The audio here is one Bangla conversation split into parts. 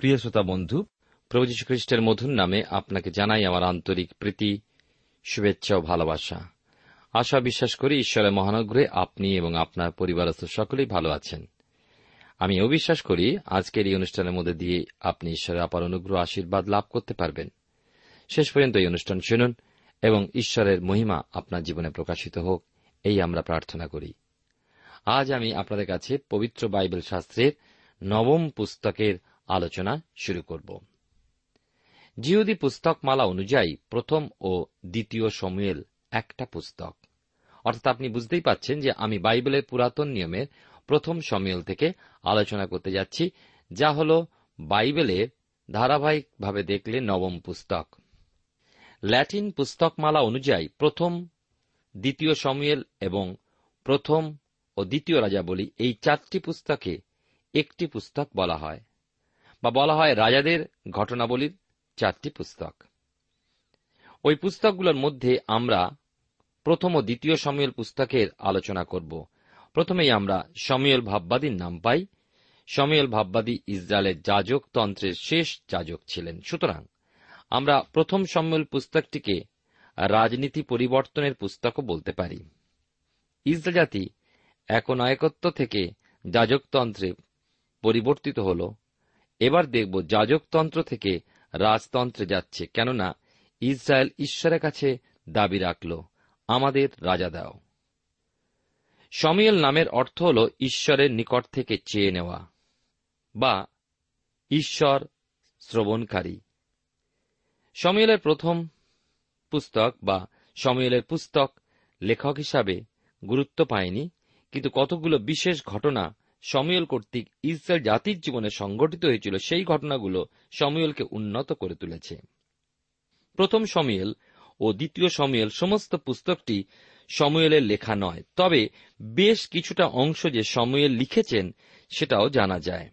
প্রিয় শ্রোতা বন্ধু, প্রভু যীশু খ্রিস্টের মধুর নামে আপনাকে জানাই আমার আন্তরিক প্রীতি, শুভেচ্ছা ও ভালোবাসা। আশা বিশ্বাস করি ঈশ্বরের মহানগরে আপনি এবং আপনার পরিবারস্থ সকলেই ভালো আছেন। আমি অবিশ্বাস করি আজকের এই অনুষ্ঠানের মধ্যে দিয়ে আপনি ঈশ্বরের আপার অনুগ্রহ আশীর্বাদ লাভ করতে পারবেন। শেষ পর্যন্ত এই অনুষ্ঠান শুনুন এবং ঈশ্বরের মহিমা আপনার জীবনে প্রকাশিত হোক, এই আমরা প্রার্থনা করি। আজ আমি আপনাদের কাছে পবিত্র বাইবেল শাস্ত্রের নবম পুস্তকের আলোচনা শুরু করব। জিহুদি পুস্তকমালা অনুযায়ী প্রথম ও দ্বিতীয় সমুয়েল একটা পুস্তক। অর্থাৎ আপনি বুঝতেই পাচ্ছেন যে আমি বাইবেলের পুরাতন নিয়মের প্রথম সমুয়েল থেকে আলোচনা করতে যাচ্ছি, যা হল বাইবেলের ধারাবাহিকভাবে দেখলে নবম পুস্তক। ল্যাটিন পুস্তকমালা অনুযায়ী প্রথম, দ্বিতীয় সমুয়েল এবং প্রথম ও দ্বিতীয় রাজাবলী এই চারটি পুস্তকে একটি পুস্তক বলা হয়। বা বলা হয় রাজাদের ঘটনাবলীর চারটি পুস্তক। ওই পুস্তকগুলোর মধ্যে আমরা প্রথম ও দ্বিতীয় সময়েল পুস্তকের আলোচনা করব। প্রথমেই আমরা সময়েল ভাববাদীর নাম পাই। সময়েল ভাববাদী ইসরায়েলের যাজক তন্ত্রের শেষ যাজক ছিলেন। সুতরাং আমরা প্রথম সম্মেল পুস্তকটিকে রাজনীতি পরিবর্তনের পুস্তকও বলতে পারি। ইসরায়েল জাতি একনায়কত্ব থেকে যাজকতন্ত্রে পরিবর্তিত হল। এবার দেখব যাজকতন্ত্র থেকে রাজতন্ত্রে যাচ্ছে, কেননা ইসরায়েল ঈশ্বরের কাছে দাবি রাখল, আমাদের রাজা দাও। সমিয়েল নামের অর্থ হল ঈশ্বরের নিকট থেকে চেয়ে নেওয়া, বা ঈশ্বর শ্রবণকারী। সমিয়েলের প্রথম পুস্তক বা সমিয়েলের পুস্তক লেখক হিসাবে গুরুত্ব পায়নি, কিন্তু কতগুলো বিশেষ ঘটনা সমীয়ল কর্তৃক ইসরায়েল জাতির জীবনে সংঘটিত হয়েছিল, সেই ঘটনাগুলো সমীয়লকে উন্নত করে তুলেছে। প্রথম সমীয়েল ও দ্বিতীয় সমীয়েল সমস্ত পুস্তকটি সময়েলের লেখা নয়, তবে বেশ কিছুটা অংশ যে সময়েল লিখেছেন সেটাও জানা যায়।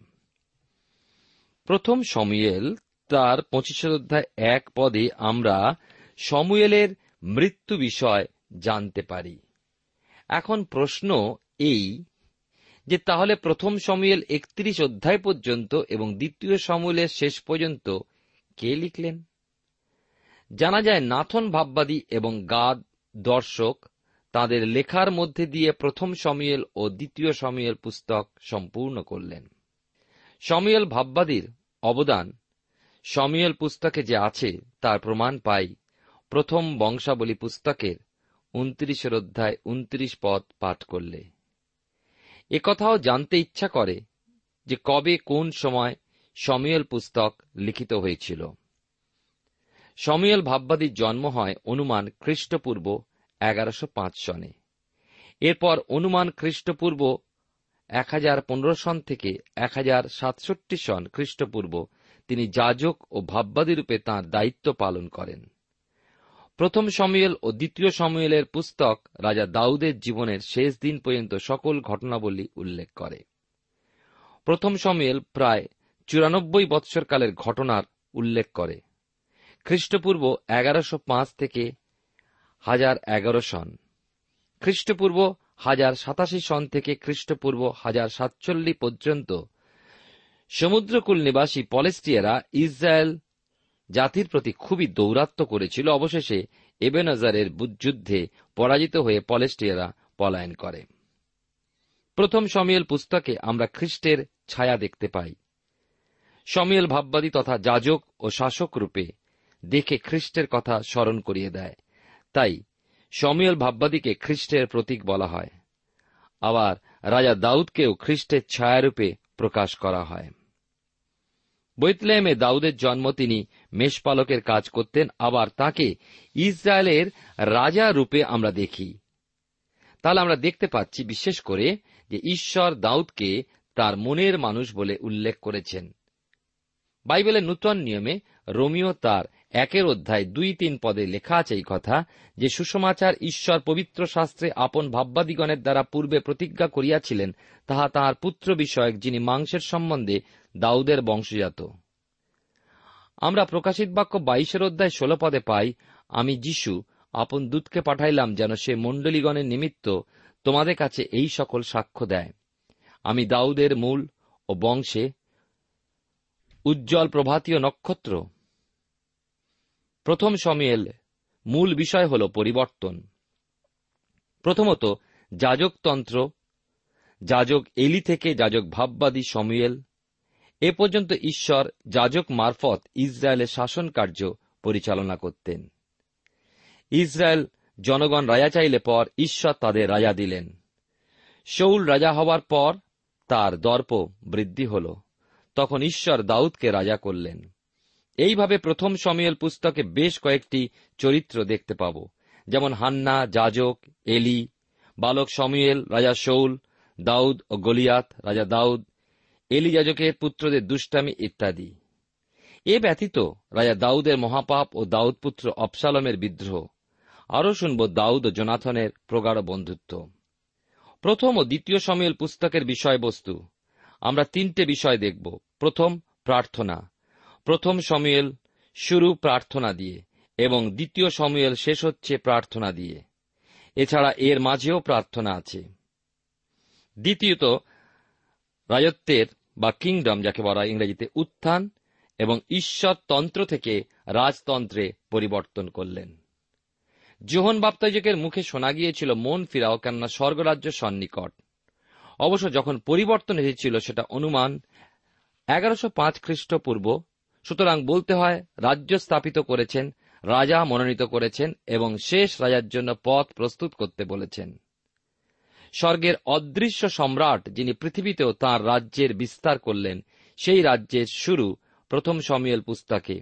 প্রথম সময়েল তার পঁচিশ অধ্যায় এক পদে আমরা সমুয়েলের মৃত্যু বিষয় জানতে পারি। এখন প্রশ্ন এই যে তাহলে প্রথম সমুয়েল একত্রিশ অধ্যায় পর্যন্ত এবং দ্বিতীয় সমুয়েলের শেষ পর্যন্ত কে লিখলেন? জানা যায় নাথন ভাববাদী এবং গাদ দর্শক তাদের লেখার মধ্যে দিয়ে প্রথম সমীয়েল ও দ্বিতীয় সমীয়েল পুস্তক সম্পূর্ণ করলেন। সমীয়েল ভাববাদীর অবদান, সমীয়েল পুস্তকে যে আছে তার প্রমাণ পাই প্রথম বংশাবলী পুস্তকের উনত্রিশের অধ্যায় উনত্রিশ পদ পাঠ করলে। একথাও জানতে ইচ্ছা করে যে কবে কোন সময় সমীয়েল পুস্তক লিখিত হয়েছিল। সমীয়েল ভাববাদীর জন্ম হয় অনুমান খ্রিস্টপূর্ব এগারোশো পাঁচ সনে। এরপর অনুমান খ্রিস্টপূর্ব এক হাজার পনেরো সন থেকে এক হাজার সাতষট্টি সন খ্রিস্টপূর্ব তিনি যাজক ও ভাববাদী রূপে তাঁর দায়িত্ব পালন করেন। প্রথম সময়েল ও দ্বিতীয় সময়েলের পুস্তক রাজা দাউদের জীবনের শেষ দিন পর্যন্ত সকল ঘটনাবলী উল্লেখ করে। প্রথম সময়েল প্রায় চুরানব্বই বৎসরকালের ঘটনার উল্লেখ করে। খ্রিস্টপূর্ব এগারোশো পাঁচ থেকে হাজার এগারো সন। খ্রিস্টপূর্ব হাজার সাতাশি সন থেকে খ্রিস্টপূর্ব হাজার সাতচল্লিশ পর্যন্ত সমুদ্রকূল নিবাসী পলেস্টিয়ারা ইসরায়েল জাতির প্রতি খুবই দৌরাত্ম করেছিল। অবশেষে এবেনজারের যুদ্ধে পরাজিত হয়ে পলেস্টিয়ারা পলায়ন করে। প্রথম সমিয়েল পুস্তকে আমরা খ্রিস্টের ছায়া দেখতে পাই। সমিয়েল ভাববাদী তথা যাজক ও শাসক রূপে দেখে খ্রিস্টের কথা স্মরণ করিয়ে দেয়। তাই সমিয়েল ভাববাদীকে খ্রিস্টের প্রতীক বলা হয়। আবার রাজা দাউদকেও খ্রিস্টের ছায়ারূপে প্রকাশ করা হয়। বৈতলেমে দাউদের জন্ম তিনি মেষপালকের কাজ করতেন, আবার তাকে ইসরায়েলের রাজা রূপে আমরা দেখি। তাহলে আমরা দেখতে পাচ্ছি, বিশেষ করে যে ঈশ্বর দাউদকে তার মনের মানুষ বলে উল্লেখ করেছেন। বাইবেলের নূতন নিয়মে রোমিও তার একের অধ্যায় দুই তিন পদে লেখা আছে এই কথা যে, সুষমাচার ঈশ্বর পবিত্র শাস্ত্রে আপন ভাববাদিগণের দ্বারা পূর্বে প্রতিজ্ঞা করিয়াছিলেন, তাহা তাহার পুত্র বিষয়ক যিনি মাংসের সম্বন্ধে দাউদের বংশজাত। আমরা প্রকাশিত বাক্য বাইশের অধ্যায় ষোল পদে পাই, আমি যিশু, আপন দূতকে পাঠাইলাম যেন সে মণ্ডলীগণের নিমিত্ত তোমাদের কাছে এই সকল সাক্ষ্য দেয়। আমি দাউদের মূল ও বংশে উজ্জ্বল প্রভাতীয় নক্ষত্র। প্রথম সমিয়েল মূল বিষয় হল পরিবর্তন। প্রথমত, যাজকতন্ত্র, যাজক এলি থেকে যাজক ভাববাদী সমিয়েল এ পর্যন্ত ঈশ্বর যাজক মারফত ইসরায়েলের শাসন কার্য পরিচালনা করতেন। ইসরায়েল জনগণ রাজা চাইলে পর ঈশ্বর তাদের রাজা দিলেন। শৌল রাজা হওয়ার পর তার দর্প বৃদ্ধি হল। তখন ঈশ্বর দাউদকে রাজা করলেন। এইভাবে প্রথম সমিয়েল পুস্তকে বেশ কয়েকটি চরিত্র দেখতে পাব। যেমন হান্না, যাজক, এলি, বালক সমিয়েল, রাজা শৌল, দাউদ ও গলিয়াত, রাজা দাউদ এলি যাজকের পুত্রদের দুষ্টামি ইত্যাদি। এ ব্যতীত রাজা দাউদের মহাপাপ ও দাউদ পুত্র অপসালমের বিদ্রোহ। আরও শুনব দাউদ ও জোনাথনের প্রগাঢ় বন্ধুত্ব। প্রথম ও দ্বিতীয় সমিয়েল পুস্তকের বিষয়বস্তু। আমরা তিনটে বিষয় দেখব। প্রথম, প্রার্থনা। প্রথম সময়েল শুরু প্রার্থনা দিয়ে এবং দ্বিতীয় সময়েল শেষ হচ্ছে প্রার্থনা দিয়ে। এছাড়া এর মাঝেও প্রার্থনা আছে। দ্বিতীয়ত, রাজত্বের বা কিংডম যাকে বলা ইংরেজিতে উত্থান, এবং ঈশ্বর তন্ত্র থেকে রাজতন্ত্রে পরিবর্তন করলেন। জোহন বাপ্তাজকের মুখে শোনা গিয়েছিল, মন ফিরাও কেননা স্বর্গরাজ্য সন্নিকট। অবশ্য যখন পরিবর্তন এসেছিল, সেটা অনুমান এগারোশো পাঁচ খ্রিস্টপূর্ব। সুতরাং বলতে হয়, রাজ্য স্থাপিত করেছেন, রাজা মনোনীত করেছেন, এবং শেষ রাজার জন্য পথ প্রস্তুত করতে বলেছেন। স্বর্গের অদৃশ্য সম্রাট যিনি পৃথিবীতেও তাঁর রাজ্যের বিস্তার করলেন, সেই রাজ্যের শুরু প্রথম সমিয়েল পুস্তকে।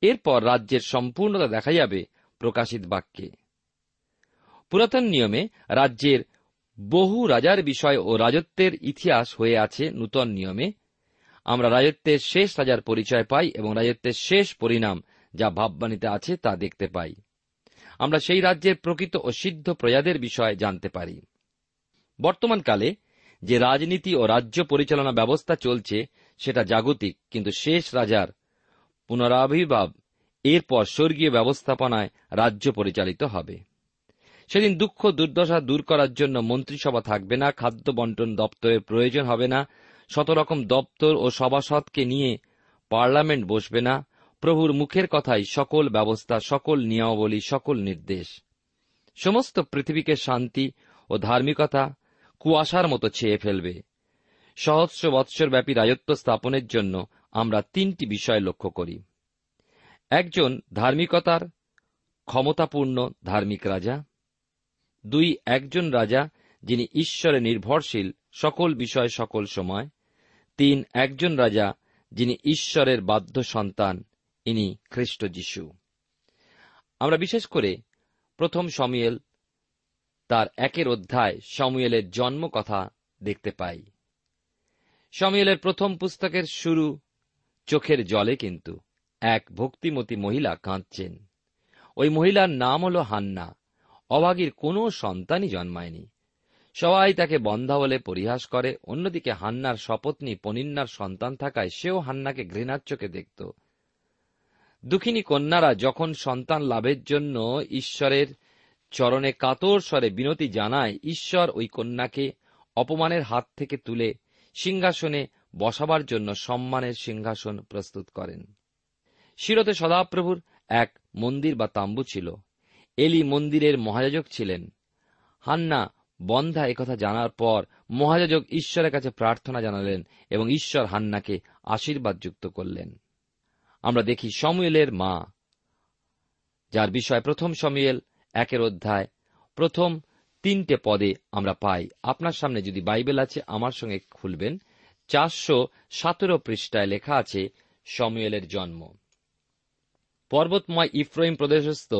এরপর রাজ্যের সম্পূর্ণতা দেখা যাবে প্রকাশিত বাক্যে। পুরাতন নিয়মে রাজ্যের বহু রাজার বিষয় ও রাজত্বের ইতিহাস হয়ে আছে নূতন নিয়মে। আমরা রাজত্বের শেষ রাজার পরিচয় পাই এবং রাজত্বের শেষ পরিণাম যা ভাববাণীতে আছে তা দেখতে পাই। আমরা সেই রাজ্যের প্রকৃত ও সিদ্ধ প্রজাদের বিষয়ে জানতে পারি। বর্তমানকালে যে রাজনীতি ও রাজ্য পরিচালনা ব্যবস্থা চলছে, সেটা জাগতিক, কিন্তু শেষ রাজার পুনরাবির্ভাব এরপর স্বর্গীয় ব্যবস্থাপনায় রাজ্য পরিচালিত হবে। সেদিন দুঃখ দুর্দশা দূর করার জন্য মন্ত্রিসভা থাকবে না, খাদ্য বন্টন দপ্তরের প্রয়োজন হবে না, শত রকম দপ্তর ও সভাসদকে নিয়ে পার্লামেন্ট বসবে না, প্রভুর মুখের কথাই সকল ব্যবস্থা, সকল নিয়মাবলী, সকল নির্দেশ। সমস্ত পৃথিবীকে শান্তি ও ধার্মিকতা কুয়াশার মতো ছেয়ে ফেলবে। সহস্র বৎসরব্যাপী রাজত্ব স্থাপনের জন্য আমরা তিনটি বিষয় লক্ষ্য করি। একজন ধার্মিকতার ক্ষমতাপূর্ণ ধার্মিক রাজা। দুই, একজন রাজা যিনি ঈশ্বরে নির্ভরশীল সকল বিষয় সকল সময়। তিন, একজন রাজা যিনি ঈশ্বরের বাধ্য সন্তান, ইনি খ্রিস্ট যিশু। আমরা বিশেষ করে প্রথম সময়েল তার একের অধ্যায় সমুয়েলের জন্ম কথা দেখতে পাই। সময়েলের প্রথম পুস্তকের শুরু চোখের জলে কিন্তু এক ভক্তিমতী মহিলা কাঁদছেন। ওই মহিলার নাম হল হান্না। অভাগীর কোনো সন্তানই জন্মায়নি। সবাই তাকে বন্ধা বলে পরিহাস করে। অন্যদিকে হান্নার শপথনি পনিন্নার সন্তান থাকায় সেও হান্নাকে ঘৃণার চোখে দেখত। দুঃখিনী কন্যারা যখন সন্তান লাভের জন্য ঈশ্বরের চরণে কাতর স্বরে বিনতি জানায়, ঈশ্বর ওই কন্যাকে অপমানের হাত থেকে তুলে সিংহাসনে বসাবার জন্য সম্মানের সিংহাসন প্রস্তুত করেন। শিরতে সদাপ্রভুর এক মন্দির বা তাম্বু ছিল। এলি মন্দিরের মহাযাজক ছিলেন। হান্না বন্ধা একথা জানার পর মহাযাজক ঈশ্বরের কাছে প্রার্থনা জানালেন এবং ঈশ্বর হান্নাকে আশীর্বাদ যুক্ত করলেন। আমরা দেখি সমুয়েলের মা, যার বিষয় প্রথম সমুয়েল একের অধ্যায়, প্রথম তিনটে পদে আমরা পাই। আপনার সামনে যদি বাইবেল আছে, আমার সঙ্গে খুলবেন। চারশো সতেরো পৃষ্ঠায় লেখা আছে, সমুয়েলের জন্ম। পর্বতময় ইফ্রহিম প্রদেশস্থ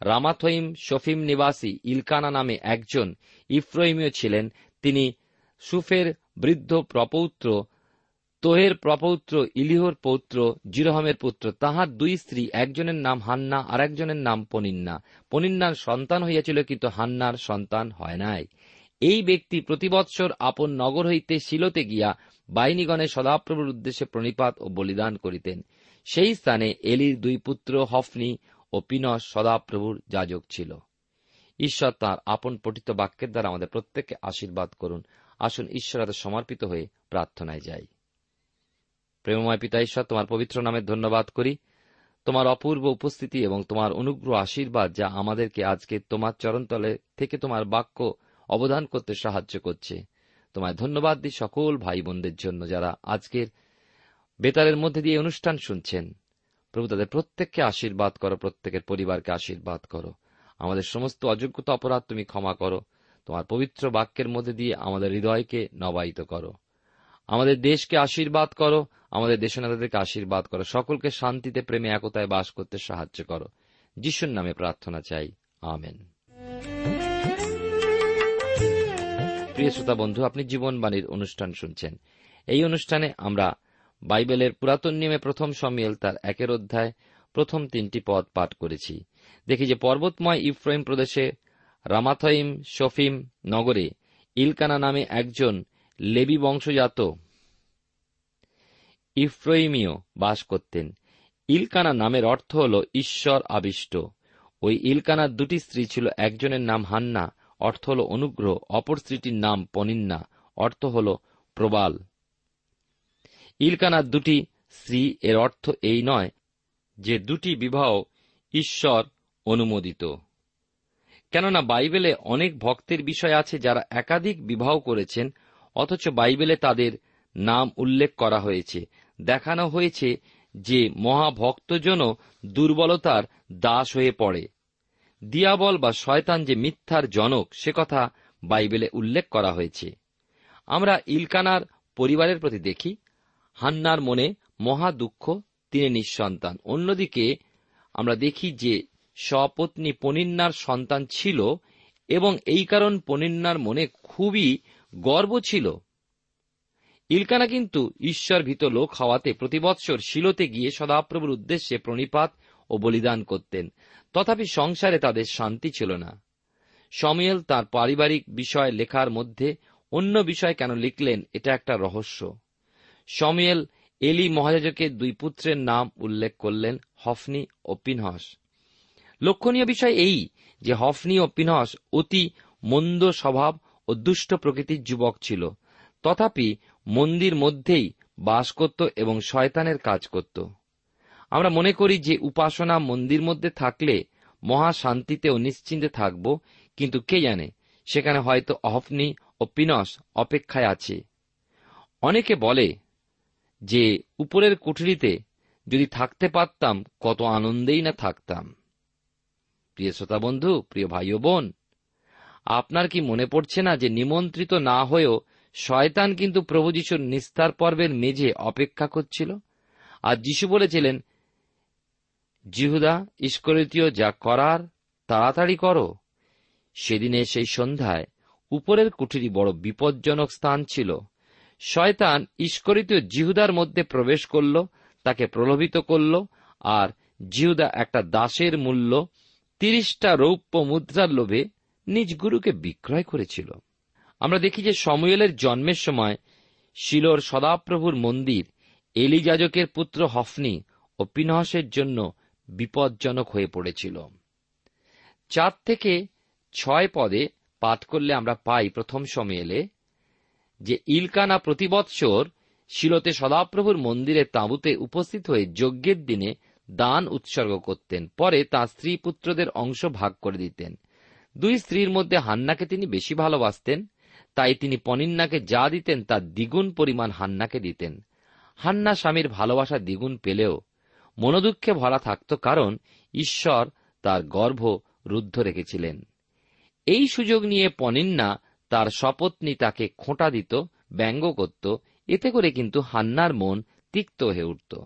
রামাথইম শফিম নিবাসী ইলকানা নামে একজন ইফ্রহিমীয় ছিলেন। তিনি সুফের বৃদ্ধ প্রপৌত্র তোহের প্রপৌত্র, ইলিহর পৌত্র, জিরোহমের পুত্র, তাহার দুই স্ত্রী, একজনের নাম হান্না আর একজনের নাম পনিন্না। পনিন্নার সন্তান হইয়াছিল কিন্তু হান্নার সন্তান হয় নাই। এই ব্যক্তি প্রতিবৎসর আপন নগর হইতে শিলতে গিয়া বাহিনীগণে সদাপ্রভুর উদ্দেশ্যে প্রণিপাত ও বলিদান করিতেন। সেই স্থানে এলির দুই পুত্র হফনি ও পিনস সদাপ্রভুর যাজক ছিল। ঈশ্বর তাঁর আপন পঠিত বাক্যের দ্বারা আমাদের প্রত্যেককে আশীর্বাদ করুন। আসুন ঈশ্বর সমর্পিত হয়ে প্রার্থনায় যাই। প্রেমময় পিতা ঈশ্বর, তোমার পবিত্র নামে ধন্যবাদ করি। তোমার অপূর্ব উপস্থিতি এবং তোমার অনুগ্রহ আশীর্বাদ যা আমাদেরকে আজকে তোমার চরণতলে থেকে তোমার বাক্য অবদান করতে সাহায্য করছে। তোমায় ধন্যবাদ দিই সকল ভাই বোনদের জন্য যারা আজকের বেতারের মধ্যে দিয়ে অনুষ্ঠান শুনছেন। প্রভু, তাদের প্রত্যেককে আশীর্বাদ করো, প্রত্যেকের পরিবারকে আশীর্বাদ করো। আমাদের সমস্ত অযোগ্যতা অপরাধ তুমি ক্ষমা করো। তোমার পবিত্র বাক্যের মধ্যে দিয়ে আমাদের হৃদয়কে নবায়িত করো। আমাদের দেশকে আশীর্বাদ করো। আমাদের দেশনেতাদেরকে আশীর্বাদ করো। সকলকে শান্তিতে, প্রেমে, একতায় বাস করতে সাহায্য করো। যিশুর নামে প্রার্থনা চাই। আমেন। প্রিয় শ্রোতা বন্ধু, আপনি জীবনবাণীর অনুষ্ঠান শুনছেন। এই অনুষ্ঠানে আমরা বাইবেলের পুরাতন নিয়মে প্রথম সমিয়েল তার একের অধ্যায় প্রথম তিনটি পদ পাঠ করেছি। দেখি যে পর্বতময় ইফ্রাইম প্রদেশে রামাথইম শফিম নগরে ইলকানা নামে একজন লেবি বংশজাত ইফ্রইমীয় বাস করতেন। ইলকানা নামের অর্থ হল ঈশ্বর আবিষ্ট। ওই ইলকানার দুটি স্ত্রী ছিল, একজনের নাম হান্না, অর্থ হল অনুগ্রহ, অপর স্ত্রীটির নাম পনিন্না, অর্থ হল প্রবাল। ইলকানার দুটি স্ত্রী, এর অর্থ এই নয় যে দুটি বিবাহ ঈশ্বর অনুমোদিত। কেননা বাইবেলে অনেক ভক্তের বিষয় আছে যারা একাধিক বিবাহ করেছেন, অথচ বাইবেলে তাদের নাম উল্লেখ করা হয়েছে। দেখানো হয়েছে যে মহাভক্তজনও দুর্বলতার দাস হয়ে পড়ে। দিয়াবল বা শয়তান যে মিথ্যার জনক, সে কথা বাইবেলে উল্লেখ করা হয়েছে। আমরা ইলকানার পরিবারের প্রতি দেখি, হান্নার মনে মহা দুঃখ, তিনি নিঃসন্তান। অন্যদিকে আমরা দেখি যে স্বপত্নী পনিন্নার সন্তান ছিল এবং এই কারণ পনিন্নার মনে খুবই গর্ব ছিল। ইলকানা কিন্তু ঈশ্বর ভীত লোক হওয়াতে প্রতিবৎসর শিলতে গিয়ে সদাপ্রভুর উদ্দেশ্যে প্রণিপাত ও বলিদান করতেন। তথাপি সংসারে তাদের শান্তি ছিল না। সমিয়েল তার পারিবারিক বিষয় লেখার মধ্যে অন্য বিষয় কেন লিখলেন এটা একটা রহস্য। সমিয়েল এলি মহাজাজকের দুই পুত্রের নাম উল্লেখ করলেন হফনি ও পিনহস। লক্ষণীয় বিষয় এই যে হফনি ও পিনহস অতি মন্দ স্বভাব ও দুষ্ট প্রকৃতির যুবক ছিল। তথাপি মন্দির মধ্যেই বাস করত এবং শয়তানের কাজ করত। আমরা মনে করি যে উপাসনা মন্দির মধ্যে থাকলে মহা শান্তিতে ও নিশ্চিন্তে থাকব, কিন্তু কে জানে, সেখানে হয়তো অহফনি ও পিনস অপেক্ষায় আছে। অনেকে বলে যে উপরের কুঠুরিতে যদি থাকতে পারতাম, কত আনন্দেই না থাকতাম। প্রিয় শ্রোতা বন্ধু, প্রিয় ভাই ও বোন, আপনার কি মনে পড়ছে না যে নিমন্ত্রিত না হয়েও শয়তান কিন্তু প্রভু যিশুর নিস্তার পর্বের মেঝে অপেক্ষা করছিল। আর যিশু বলেছিলেন জিহুদা ইস্করিতীয় যা করার, তাড়াতাড়ি করো। সেদিনে সেই সন্ধ্যায় উপরের কুঠিরি বড় বিপজ্জনক স্থান ছিল। শয়তান ইস্করিতীয় জিহুদার মধ্যে প্রবেশ করল, তাকে প্রলোভিত করল, আর জিহুদা একটা দাসের মূল্য তিরিশটা রৌপ্য মুদ্রার লোভে নিজ গুরুকে বিক্রয় করেছিল। আমরা দেখি যে সময়েলের জন্মের সময় শিলোর সদাপ্রভুর মন্দির এলিযাজকের পুত্র হফনি ও পিনহসের জন্য বিপজ্জনক হয়ে পড়েছিল। চার থেকে ছয় পদে পাঠ করলে আমরা পাই প্রথম সময়েলে যে ইলকানা প্রতিবৎসর শিলতে সদাপ্রভুর মন্দিরে তাঁবুতে উপস্থিত হয়ে যজ্ঞের দিনে দান উৎসর্গ করতেন। পরে তাঁর স্ত্রী পুত্রদের অংশ ভাগ করে দিতেন। দুই স্ত্রীর মধ্যে হান্নাকে তিনি বেশি ভালোবাসতেন। তাই তিনি পনিন্নাকে যা দিতেন তার দ্বিগুণ পরিমাণ হান্নাকে দিতেন। হান্না স্বামীর ভালোবাসা দ্বিগুণ পেলেও মনোদুঃখে ভরা থাকত কারণ ঈশ্বর তার গর্ভ রুদ্ধ রেখেছিলেন। এই সুযোগ নিয়ে পনিন্না তার শপথনি তাকে খোঁটা দিত, ব্যঙ্গ করত, এতে করে কিন্তু হান্নার মন তিক্ত হয়ে উঠত।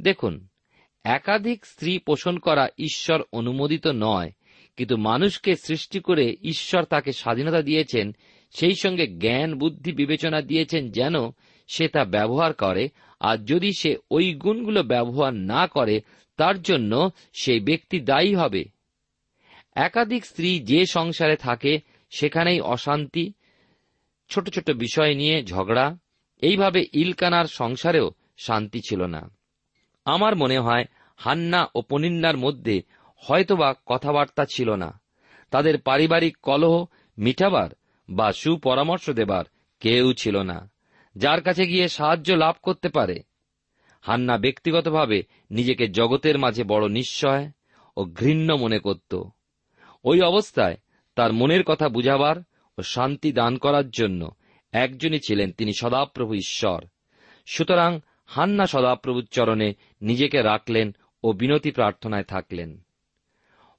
দেখুন, একাধিক স্ত্রী পোষণ করা ঈশ্বর অনুমোদিত নয়, কিন্তু মানুষকে সৃষ্টি করে ঈশ্বর তাকে স্বাধীনতা দিয়েছেন সেই সঙ্গে জ্ঞান, বুদ্ধি, বিবেচনা দিয়েছেন যেন সে তা ব্যবহার করে, আর যদি সে ওই গুণগুলো ব্যবহার না করে, তার জন্য সেই ব্যক্তি দায়ী হবে। একাধিক স্ত্রী যে সংসারে থাকে, সেখানেই অশান্তি, ছোট ছোট বিষয় নিয়ে ঝগড়া, এইভাবে ইলকানার সংসারেও শান্তি ছিল না। আমার মনে হয় হান্না ও পনিন্নার মধ্যে হয়তোবা কথাবার্তা ছিল না। তাদের পারিবারিক কলহ মিটাবার বা সুপরামর্শ দেবার কেউ ছিল না, যার কাছে গিয়ে সাহায্য লাভ করতে পারে। হান্না ব্যক্তিগতভাবে নিজেকে জগতের মাঝে বড় নিশ্চয় ও ঘৃণ্য মনে করত। ওই অবস্থায় তার মনের কথা বুঝাবার ও শান্তি দান করার জন্য একজনই ছিলেন তিনি সদাপ্রভু ঈশ্বর। সুতরাং হান্না সদাপ্রভুর চরণে নিজেকে রাখলেন ও বিনতি প্রার্থনায় থাকলেন।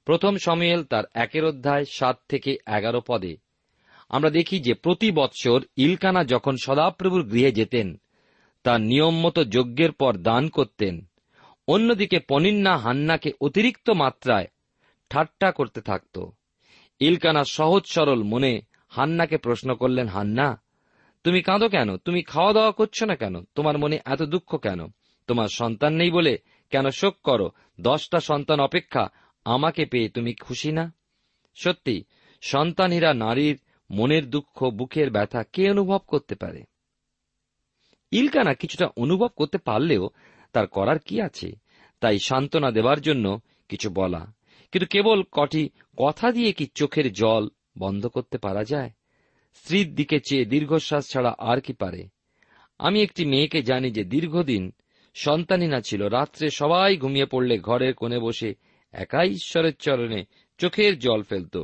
প্রথম সময়েল তার একের অধ্যায় সাত থেকে এগারো পদে আমরা দেখি যে প্রতি বৎসর ইলকানা যখন সদাপ্রভুর গৃহে যেতেন, তার নিয়ম মতো যজ্ঞের পর দান করতেন। অন্যদিকে পনিন্না হান্নাকে অতিরিক্ত মাত্রায় ঠাট্টা করতে থাকত। ইলকানা সহজ সরল মনে হান্নাকে প্রশ্ন করলেন, হান্না, তুমি কাঁদো কেন? তুমি খাওয়া দাওয়া করছ না কেন? তোমার মনে এত দুঃখ কেন? তোমার সন্তান নেই বলে কেন শোক করো? দশটা সন্তান অপেক্ষা আমাকে পেয়ে তুমি খুশি না? সত্যি সন্তানহীরা নারীর মনের দুঃখ, বুকের ব্যথা কে অনুভব করতে পারে? ইলকানা কিছুটা অনুভব করতে পারলেও তার করার কি আছে? তাই সান্ত্বনা দেবার জন্য কিছু বলা। কিন্তু কেবল কটি কথা দিয়ে কি চোখের জল বন্ধ করতে পারা যায়? স্ত্রীর দিকে চেয়ে দীর্ঘশ্বাস ছাড়া আর কি পারে? আমি একটি মেয়েকে জানি যে দীর্ঘদিন সন্তানই না ছিল। রাত্রে সবাই ঘুমিয়ে পড়লে ঘরের কোণে বসে একাই ঈশ্বরের চরণে চোখের জল ফেলত।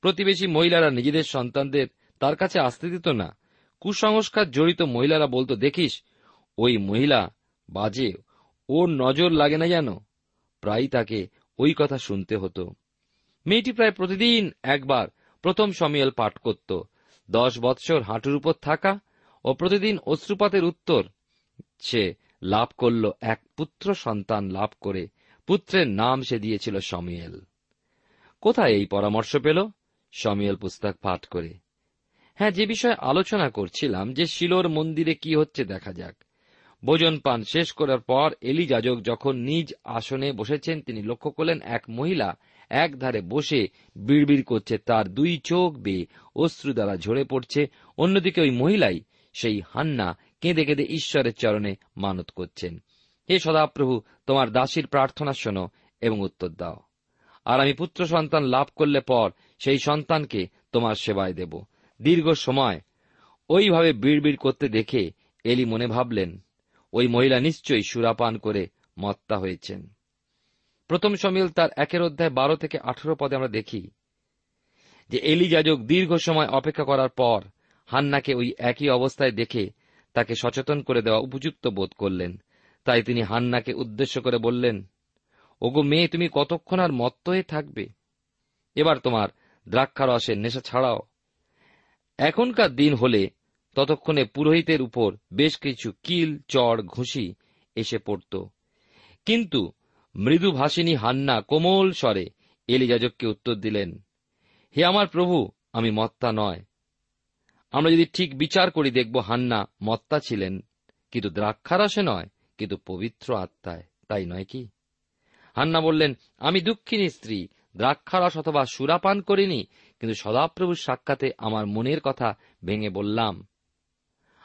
প্রতিবেশী মহিলারা নিজেদের সন্তানদের তার কাছে আসতে দিত না। কুসংস্কার জড়িত মহিলারা বলতো, দেখিস, ওই মহিলা বাজে, ওর নজর লাগে না যেন। প্রায় তাকে ওই কথা শুনতে হতো। মেয়েটি প্রায় প্রতিদিন একবার প্রথম সমিয়াল পাঠ করত। দশ বৎসর হাঁটুর উপর থাকা ও প্রতিদিন অশ্রুপাতের উত্তর সে লাভ করল, এক পুত্র সন্তান লাভ করে পুত্রের নাম সে দিয়েছিল সমিয়েল। কোথায় এই পরামর্শ পেল? সমিয়েল পুস্তক পাঠ করে। হ্যাঁ যে বিষয়ে আলোচনা করছিলাম যে শিলোর মন্দিরে কি হচ্ছে দেখা যাক। ভোজন পান শেষ করার পর এলি যাজক যখন নিজ আসনে বসেছেন, তিনি লক্ষ্য করলেন এক মহিলা এক ধারে বসে বিড়বিড় করছে। তার দুই চোখ বেয়ে অশ্রু দ্বারা ঝরে পড়ছে। অন্যদিকে ওই মহিলাই সেই হান্না কেঁদে কেঁদে ঈশ্বরের চরণে মানত করছেন। হে সদাপ্রভু, তোমার দাসীর প্রার্থনা শোনো এবং উত্তর দাও। আর আমি পুত্র সন্তান লাভ করলে পর সেই সন্তানকে তোমার সেবায় দেব। দীর্ঘ সময় ওইভাবে বিড়বিড় করতে দেখে এলি মনে ভাবলেন, ওই মহিলা নিশ্চয়ই সুরাপান করে মত্তা হয়েছেন। প্রথম সমিল তার একের অধ্যায় বারো থেকে আঠেরো পদে আমরা দেখি যে এলি যাজক দীর্ঘ সময় অপেক্ষা করার পর হান্নাকে ওই একই অবস্থায় দেখে তাকে সচেতন করে দেওয়া উপযুক্ত বোধ করলেন। তাই তিনি হান্নাকে উদ্দেশ্য করে বললেন, ওগো মেয়ে, তুমি কতক্ষণ আর মত্ত হয়ে থাকবে? এবার তোমার দ্রাক্ষারসের নেশা ছাড়াও। এখনকার দিন হলে ততক্ষণে পুরোহিতের উপর বেশ কিছু কিল, চড়, ঘুষি এসে পড়ত। কিন্তু মৃদুভাষিনী হান্না কোমল স্বরে এলিযাজককে উত্তর দিলেন, হে আমার প্রভু, আমি মত্তা নয়। আমরা যদি ঠিক বিচার করি দেখব হান্না মত্তা ছিলেন, কিন্তু দ্রাক্ষারসে নয়, কিন্তু পবিত্র আত্মায়, তাই নয় কি? হান্না বললেন, আমি দুঃখিনী স্ত্রী দ্রাক্ষারস অথবা সুরাপান করিনি, কিন্তু সদাপ্রভুর সাক্ষাতে আমার মনের কথা ভেঙে বললাম।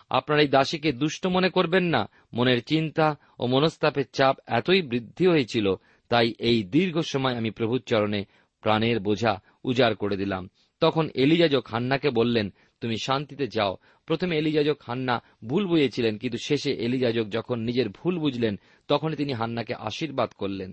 আপনার এই দাসীকে দুষ্ট মনে করবেন না, মনের চিন্তা ও মনস্তাপের চাপ এতই বৃদ্ধি হয়েছিল, তাই এই দীর্ঘ সময় আমি প্রভুর চরণে প্রাণের বোঝা উজাড় করে দিলাম। তখন এলিজাজক হান্নাকে বললেন, তুমি শান্তিতে যাও। প্রথমে এলিজাজক হান্না ভুল বুঝেছিলেন, কিন্তু শেষে এলিজাজক যখন নিজের ভুল বুঝলেন তখন তিনি হান্নাকে আশীর্বাদ করলেন।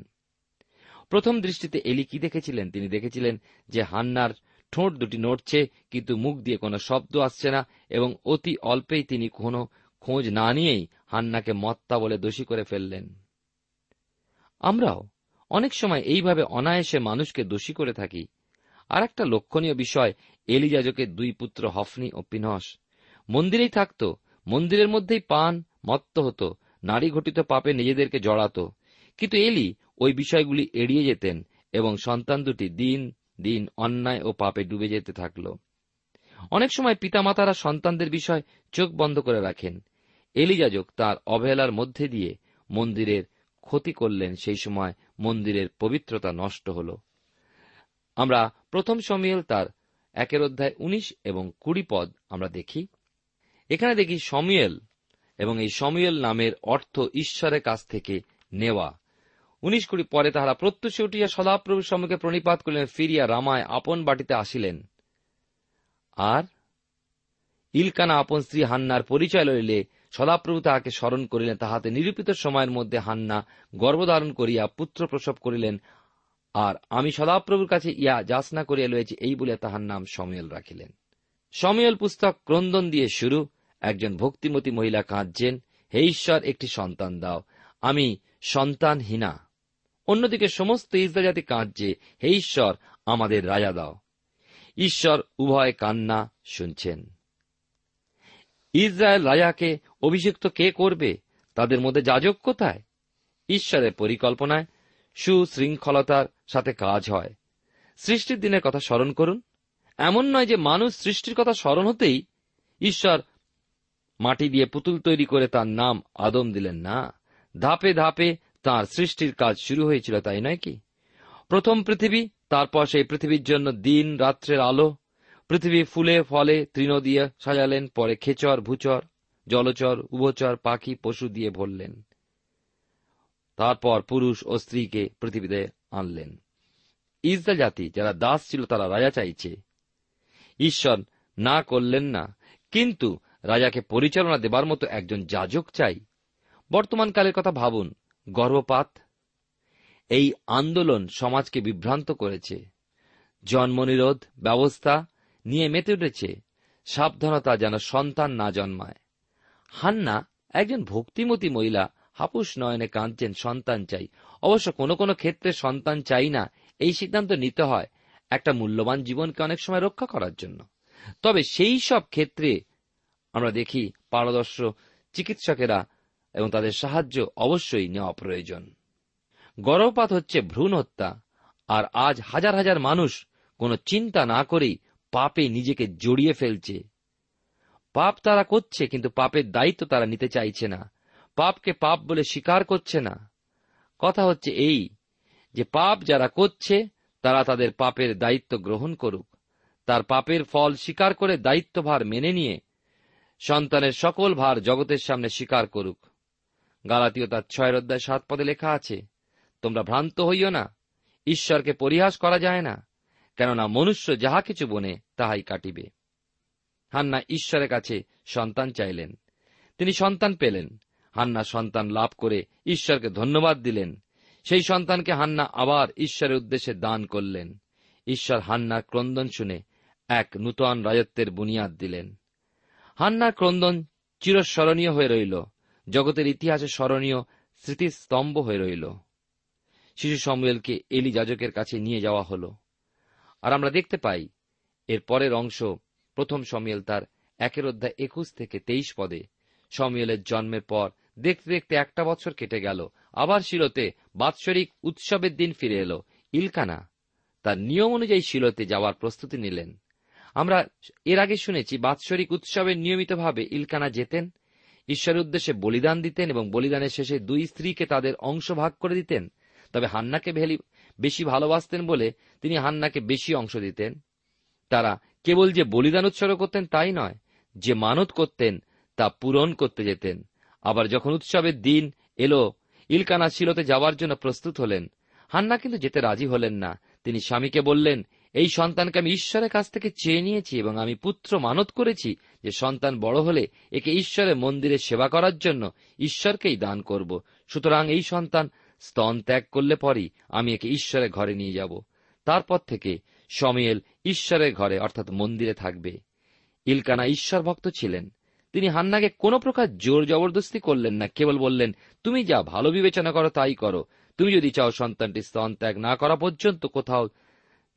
প্রথম দৃষ্টিতে এলি কি দেখেছিলেন? তিনি দেখেছিলেন যে হান্নার ঠোঁট দুটি নড়ছে, কিন্তু মুখ দিয়ে কোনো শব্দ আসছে না এবং অতি অল্পেই তিনি কোনো খোঁজ না নিয়েই হান্নাকে মত্তা বলে দোষী করে ফেললেন। আমরাও অনেক সময় এইভাবে অনায়াসে মানুষকে দোষী করে থাকি। আর একটা লক্ষণীয় বিষয় এলিজাজকের দুই পুত্র হফনি ও পিনস মন্দিরেই থাকত, মন্দিরের মধ্যেই পান, মত্ত হতো, নারী ঘটিত পাপে নিজেদেরকে জড়াত। কিন্তু এলি ওই বিষয়গুলি এড়িয়ে যেতেন এবং সন্তান দুটি দিন দিন অন্যায় ও পাপে ডুবে যেতে থাকল। অনেক সময় পিতামাতারা সন্তানদের বিষয় চোখ বন্ধ করে রাখেন। এলিজাজক তার অবহেলার মধ্যে দিয়ে মন্দিরের ক্ষতি করলেন, সেই সময় মন্দিরের পবিত্রতা নষ্ট হল। আমরা প্রথম সমিয়েল তার একের অধ্যায় উনিশ এবং কুড়ি পদ আমরা দেখি। এখানে দেখি সমিয়েল এবং এই সমিয়েল নামের অর্থ ঈশ্বরের কাছ থেকে নেওয়া। উনিশ কুড়ি পরে তাহারা প্রত্যুষে উঠিয়া সদাপ্রভুর সম্মুখে প্রণিপাত করিলেন, ফিরিয়া রামায় আপন বাটিতে আসিলেন। আর ইলকানা আপন স্ত্রী হান্নার পরিচয় লইলে সদাপ্রভু তাহাকে স্মরণ করিলেন, তাহাতে নিরূপিত সময়ের মধ্যে হান্না গর্ভধারণ করিয়া পুত্র প্রসব করিলেন। আর আমি সদাপ্রভুর কাছে ইয়া যাচনা করিয়া লইয়াছি, এই বলিয়া তাহার নাম সমিয়ল রাখিলেন। সমিয়ল পুস্তক ক্রন্দন দিয়ে শুরু, একজন ভক্তিমতী মহিলা কাঁদছেন, হে ঈশ্বর, একটি সন্তান দাও, আমি সন্তানহীনা। অন্যদিকে সমস্ত ইসরা জাতি কাঁদছে, হে ঈশ্বর, আমাদের রাজা দাও। ঈশ্বর উভয় কান্না শুনছেন। ইসরায়েল রাজাকে অভিষিক্ত কে করবে? তাদের মধ্যে যাজক কোথায়? ঈশ্বরের পরিকল্পনায় সুশৃঙ্খলতার সাথে কাজ হয়। সৃষ্টির দিনের কথা স্মরণ করুন। এমন নয় যে মানুষ সৃষ্টির কথা স্মরণ হতেই ঈশ্বর মাটি দিয়ে পুতুল তৈরি করে তার নাম আদম দিলেন না। ধাপে ধাপে তার সৃষ্টির কাজ শুরু হয়েছিল, তাই নয় কি? প্রথম পৃথিবী, তারপর সেই পৃথিবীর জন্য দিন, রাত্রের আলো। পৃথিবী ফুলে, ফলে তৃণ দিয়ে সাজালেন, পরে খেচর, ভূচর, জলচর, উভচর, পাখি, পশু দিয়ে ভরলেন। তারপর পুরুষ ও স্ত্রীকে পৃথিবীতে আনলেন। ইসরা জাতি যারা দাস ছিল, তারা রাজা চাইছে। ঈশ্বর না করলেন না, কিন্তু রাজাকে পরিচালনা দেবার মতো একজন যাজক চাই। বর্তমান কালের কথা ভাবুন গর্ভপাত, এই আন্দোলন সমাজকে বিভ্রান্ত করেছে। জন্মনিরোধ ব্যবস্থা নিয়ে মেতে উঠেছে। সাবধানতা যেন সন্তান না জন্মায়। হান্না, একজন ভক্তিমতী মহিলা, হাপুস নয়নে কাঁদছেন, সন্তান চাই। অবশ্য কোনো কোনো ক্ষেত্রে সন্তান চাই না, এই সিদ্ধান্ত নিতে হয় একটা মূল্যবান জীবনকে অনেক সময় রক্ষা করার জন্য। তবে সেই সব ক্ষেত্রে আমরা দেখি পারদর্শ চিকিৎসকেরা এবং তাদের সাহায্য অবশ্যই নেওয়া প্রয়োজন। গর্ভপাত হচ্ছে ভ্রূণ হত্যা, আর আজ হাজার হাজার মানুষ কোনো চিন্তা না করেই পাপে নিজেকে জড়িয়ে ফেলছে। পাপ তারা করছে, কিন্তু পাপের দায়িত্ব তারা নিতে চাইছে না। পাপকে পাপ বলে স্বীকার করছে না। কথা হচ্ছে এই যে, পাপ যারা করছে, তারা তাদের পাপের দায়িত্ব গ্রহণ করুক। তার পাপের ফল স্বীকার করে দায়িত্বভার মেনে নিয়ে সন্তানের সকল ভার জগতের সামনে স্বীকার করুক। গালাতীয় তার ছয়ের অধ্যায় সাত পদে লেখা আছে, তোমরা ভ্রান্ত হইও না, ঈশ্বরকে পরিহাস করা যায় না, কেননা মনুষ্য যাহা কিছু বনে, তাহাই কাটিবে। হান্না ঈশ্বরের কাছে সন্তান চাইলেন। তিনি সন্তান পেলেন। হান্না সন্তান লাভ করে ঈশ্বরকে ধন্যবাদ দিলেন। সেই সন্তানকে হান্না আবার ঈশ্বরের উদ্দেশ্যে দান করলেন। ঈশ্বর হান্নার ক্রন্দন শুনে এক নূতন রাজত্বের বুনিয়াদ দিলেন। হান্নার ক্রন্দন চিরস্মরণীয় হয়ে রইল। জগতের ইতিহাসে স্মরণীয় স্মৃতিস্তম্ভ হয়ে রইল। শিশু সমুয়েলকে এলি যাজকের কাছে নিয়ে যাওয়া হল। আর আমরা দেখতে পাই, এর পরের অংশ প্রথম সমিয়েল তার একের অধ্যায় একুশ থেকে তেইশ পদে। সমিয়েলের জন্মের পর দেখতে দেখতে একটা বছর কেটে গেল। আবার শিলতে বাৎসরিক উৎসবের দিন ফিরে এলো। ইলকানা তার নিয়ম অনুযায়ী শিলতে যাওয়ার প্রস্তুতি নিলেন। আমরা এর আগে শুনেছি, বাৎসরিক উৎসবে নিয়মিতভাবে ইলকানা যেতেন ঈশ্বরের উদ্দেশ্যে বলিদান দিতেন এবং বলিদানের শেষে দুই স্ত্রীকে তাদের অংশ ভাগ করে দিতেন। তবে হান্নাকে বেশি ভালোবাসতেন বলে তিনি হান্নাকে বেশি অংশ দিতেন। তারা কেবল যে বলিদান উৎসর্গ করতেন তাই নয়, যে মানত করতেন তা পূরণ করতে যেতেন। আবার যখন উৎসবের দিন এলো, ইলকানা শিলতে যাওয়ার জন্য প্রস্তুত হলেন। হান্না কিন্তু যেতে রাজি হলেন না। তিনি স্বামীকে বললেন এই সন্তানকে আমি ঈশ্বরের কাছ থেকে চেয়ে নিয়েছি এবং আমি পুত্র মানত করেছি যে সন্তান বড় হলে একে ঈশ্বরের মন্দিরে সেবা করার জন্য ঈশ্বরকেই দান করব। সুতরাং এই সন্তান স্তন ত্যাগ করলে পরই আমি একে ঈশ্বরের ঘরে নিয়ে যাব। তারপর থেকে সমিয়েল ঈশ্বরের ঘরে, অর্থাৎ মন্দিরে থাকবে। ইলকানা ঈশ্বর ভক্ত ছিলেন। তিনি হান্নাকে কোন প্রকার জোর জবরদস্তি করলেন না, কেবল বললেন, তুমি যা ভালো বিবেচনা করো তাই করো। তুমি যদি চাও সন্তানটি স্তন ত্যাগ না করা পর্যন্ত কোথাও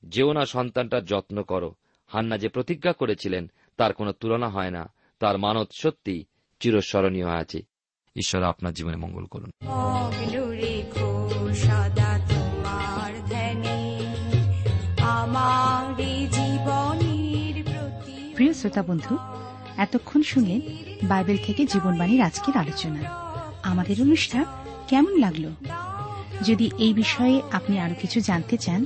যেও না সন্তানটার যত্ন করো। হান্না যে প্রতিজ্ঞা করেছিলেন তার কোনো তুলনা হয় না। তার মানত সত্যি চিরস্মরণীয় আছে। ঈশ্বর আপনার জীবনে মঙ্গল করুন। প্রিয় শ্রোতা বন্ধু এতক্ষণ শুনলেন বাইবেল থেকে জীবনবাণীর আজকের আলোচনা। আমাদের অনুষ্ঠান কেমন লাগল? যদি এই বিষয়ে আপনি আরও কিছু জানতে চান